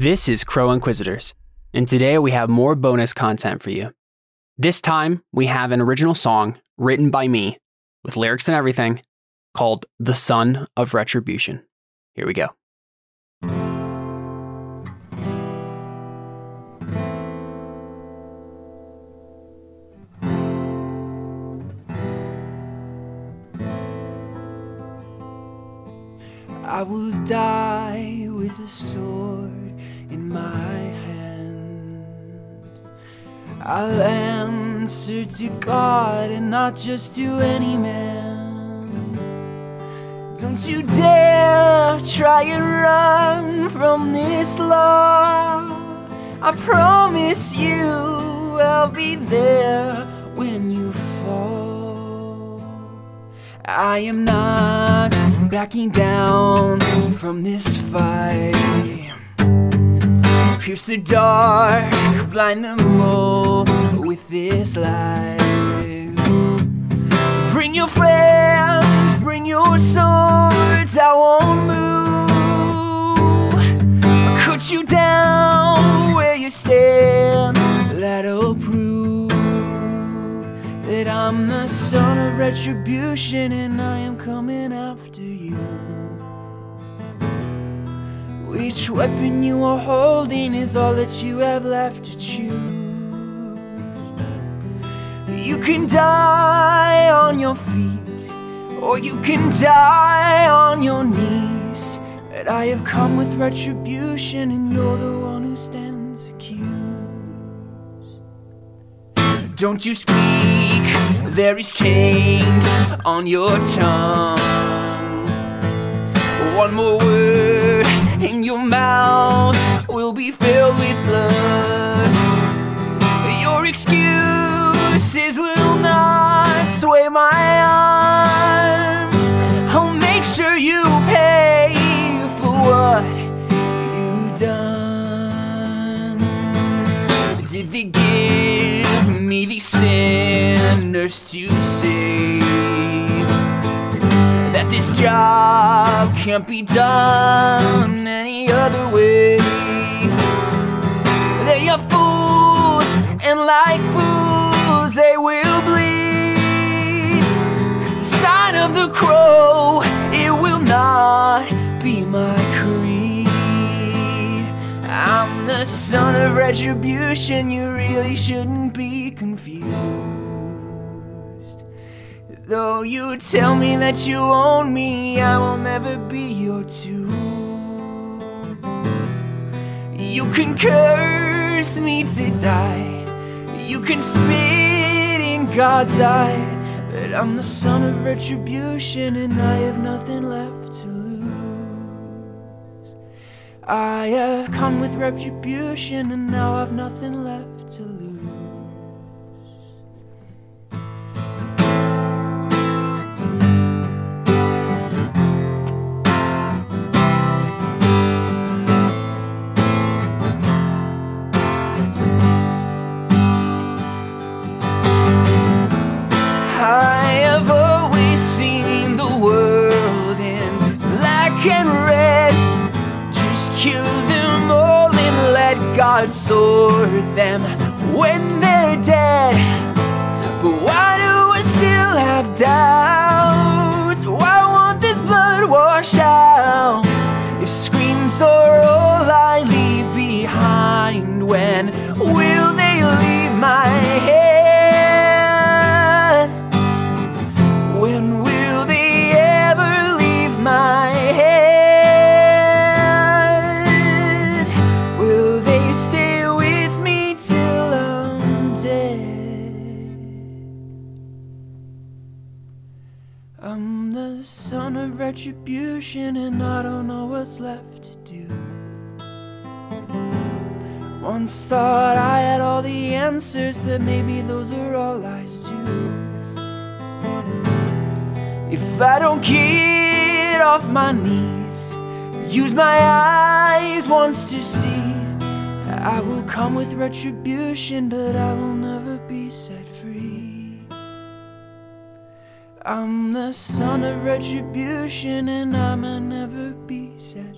This is Crow Inquisitors, and today we have more bonus content for you. This time, we have an original song written by me with lyrics and everything called The Son of Retribution. Here we go. I will die with a sword in my hand. I'll answer to God and not just to any man. Don't you dare try and run from this law. I promise you I'll be there when you fall. I am not backing down from this fight. Pierce the dark, blind them all with this light. Bring your friends, bring your swords, I won't move. I'll cut you down where you stand, that'll prove that I'm the son of retribution and I am coming after you. Which weapon you are holding is all that you have left to choose. You can die on your feet, or you can die on your knees. But I have come with retribution, and you're the one who stands accused. Don't you speak, there is change on your tongue. One more word, and your mouth will be filled with blood. Your excuses will not sway my arm. I'll make sure you pay for what you've done. Did they give me these sinners to save? That this job can't be done any other way. They are fools, and like fools, they will bleed. Sign of the crow, it will not be my creed. I'm the son of retribution, you really shouldn't be confused. Though you tell me that you own me, I will never be your tool. You can curse me to die, you can spit in God's eye, but I'm the son of retribution and I have nothing left to lose. I have come with retribution and now I've nothing left to lose. Seen the world in black and red. Just kill them all and let God sort them when they're dead. But why do I still have doubts? Why won't this blood wash out? If screams are all I leave behind, when I'm the son of retribution, and I don't know what's left to do. Once thought I had all the answers, but maybe those are all lies too. If I don't get off my knees, use my eyes once to see, I will come with retribution, but I will never be set free. I'm the son of retribution, and I might never be set.